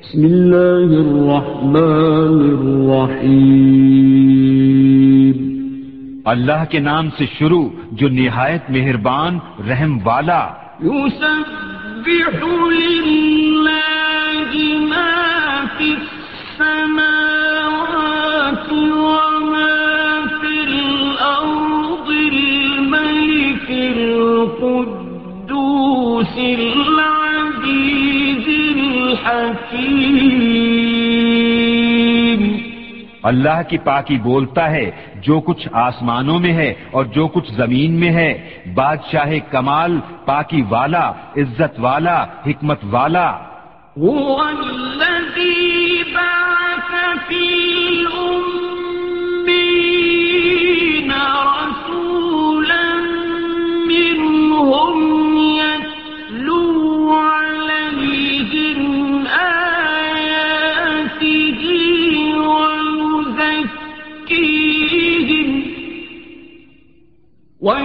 بسم الله الرحمن الرحيم. اللہ کے نام سے شروع جو نہایت مہربان رحم والا۔ يسبح لله ما اللہ کی پاکی بولتا ہے، جو کچھ آسمانوں میں ہے اور جو کچھ زمین میں ہے۔ بادشاہ کمال، پاکی والا، عزت والا، حکمت والا۔ هو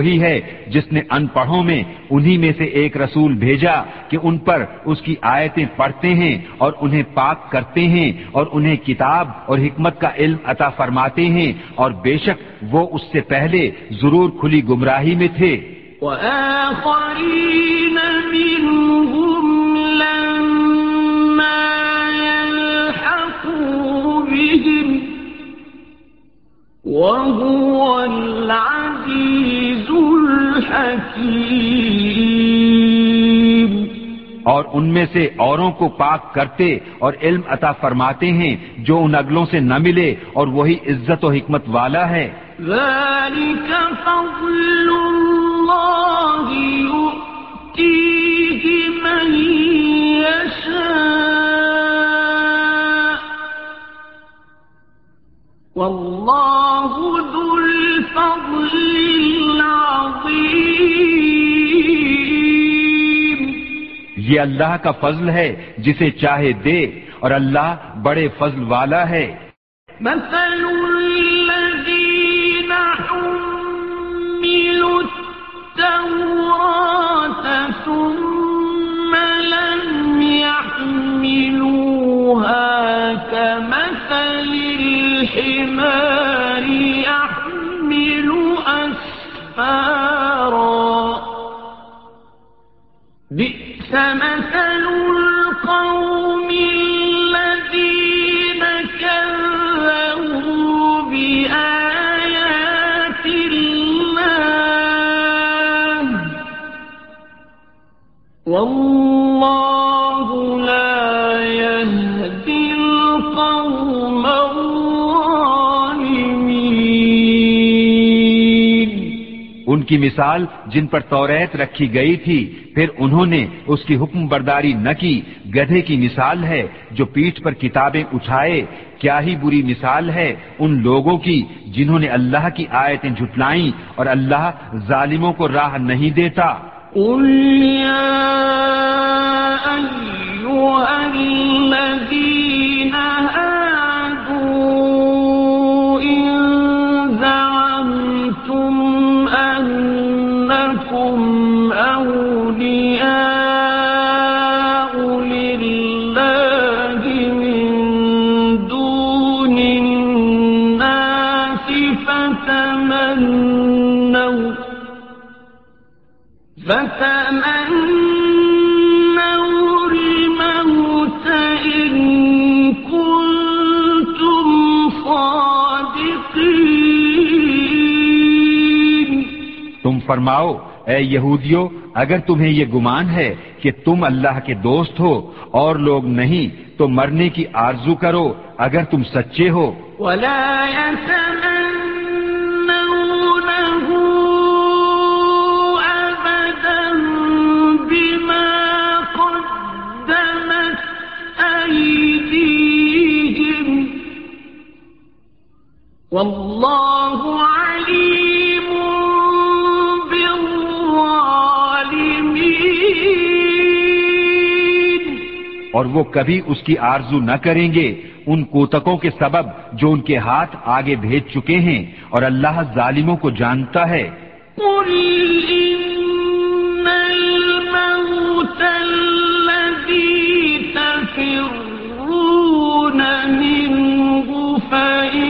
وہی ہے جس نے ان پڑھوں میں انہی میں سے ایک رسول بھیجا کہ ان پر اس کی آیتیں پڑھتے ہیں اور انہیں پاک کرتے ہیں اور انہیں کتاب اور حکمت کا علم عطا فرماتے ہیں اور بے شک وہ اس سے پہلے ضرور کھلی گمراہی میں تھے۔ وآخرین الحكيم اور ان میں سے اوروں کو پاک کرتے اور علم عطا فرماتے ہیں جو ان اگلوں سے نہ ملے اور وہی عزت و حکمت والا ہے۔ ذلك فضل الله يؤتيه من يشاء والله ذو الفضل العظيم یہ اللہ کا فضل ہے جسے چاہے دے اور اللہ بڑے فضل والا ہے۔ مثل الذين حملوا التوراة ثم أسفارا بئس مثل القوم الذين كذبوا بآيات الله. والله ان کی مثال جن پر توریت رکھی گئی تھی، پھر انہوں نے اس کی حکم برداری نہ کی۔ گدھے کی مثال ہے جو پیٹھ پر کتابیں اٹھائے۔ کیا ہی بری مثال ہے ان لوگوں کی جنہوں نے اللہ کی آیتیں جھٹلائیں اور اللہ ظالموں کو راہ نہیں دیتا۔ فتمنوا فتمنوا الموت إن كنتم صادقين تم فرماؤ اے یہودیو اگر تمہیں یہ گمان ہے کہ تم اللہ کے دوست ہو اور لوگ نہیں تو مرنے کی آرزو کرو اگر تم سچے ہو۔ ولا اور وہ کبھی اس کی آرزو نہ کریں گے ان کوتکوں کے سبب جو ان کے ہاتھ آگے بھیج چکے ہیں اور اللہ ظالموں کو جانتا ہے۔ قل إن الموت الذي تفرون منه فإنه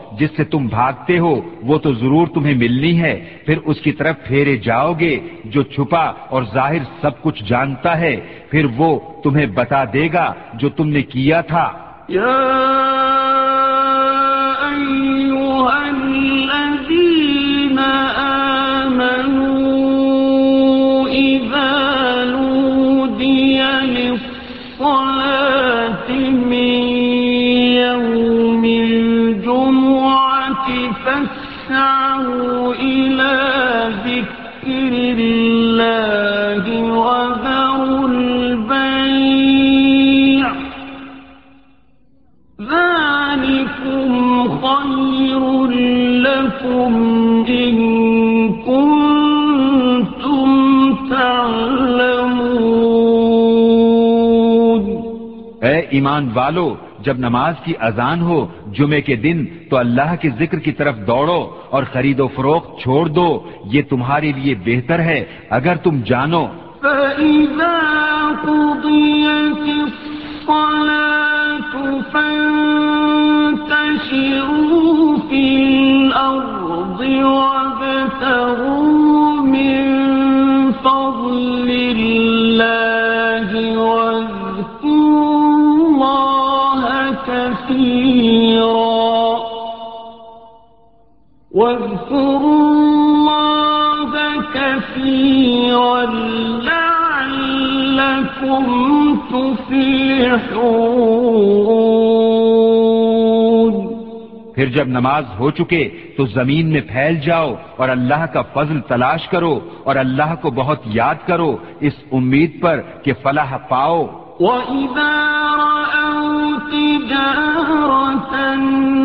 جس سے تم بھاگتے ہو، وہ تو ضرور تمہیں ملنی ہے۔ پھر اس کی طرف پھیرے جاؤ گے، جو چھپا اور ظاہر سب کچھ جانتا ہے۔ پھر وہ تمہیں بتا دے گا جو تم نے کیا تھا۔ يا أيها الذين آمنوا اے ایمان والو، جب نماز کی اذان ہو، جمعے کے دن، تو اللہ کے ذکر کی طرف دوڑو اور خرید و فروخت چھوڑ دو، یہ تمہارے لیے بہتر ہے، اگر تم جانو۔ فإذا واذكروا الله كثيرا لعلكم تفلحون. پھر جب نماز ہو چکے تو زمین میں پھیل جاؤ اور اللہ کا فضل تلاش کرو اور اللہ کو بہت یاد کرو اس امید پر کہ فلاح پاؤ۔ وَإِذَا رَأَوْا تِجَارَةً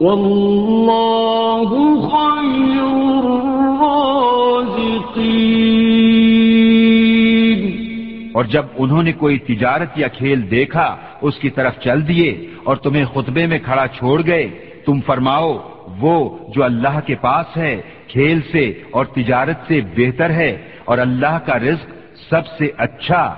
وَاللَّهُ خَيْرُ الرَّازِقِينَ. اور جب انہوں نے کوئی تجارت یا کھیل دیکھا، اس کی طرف چل دیے اور تمہیں خطبے میں کھڑا چھوڑ گئے، تم فرماؤ، وہ جو اللہ کے پاس ہے، کھیل سے اور تجارت سے بہتر ہے اور اللہ کا رزق سب سے اچھا۔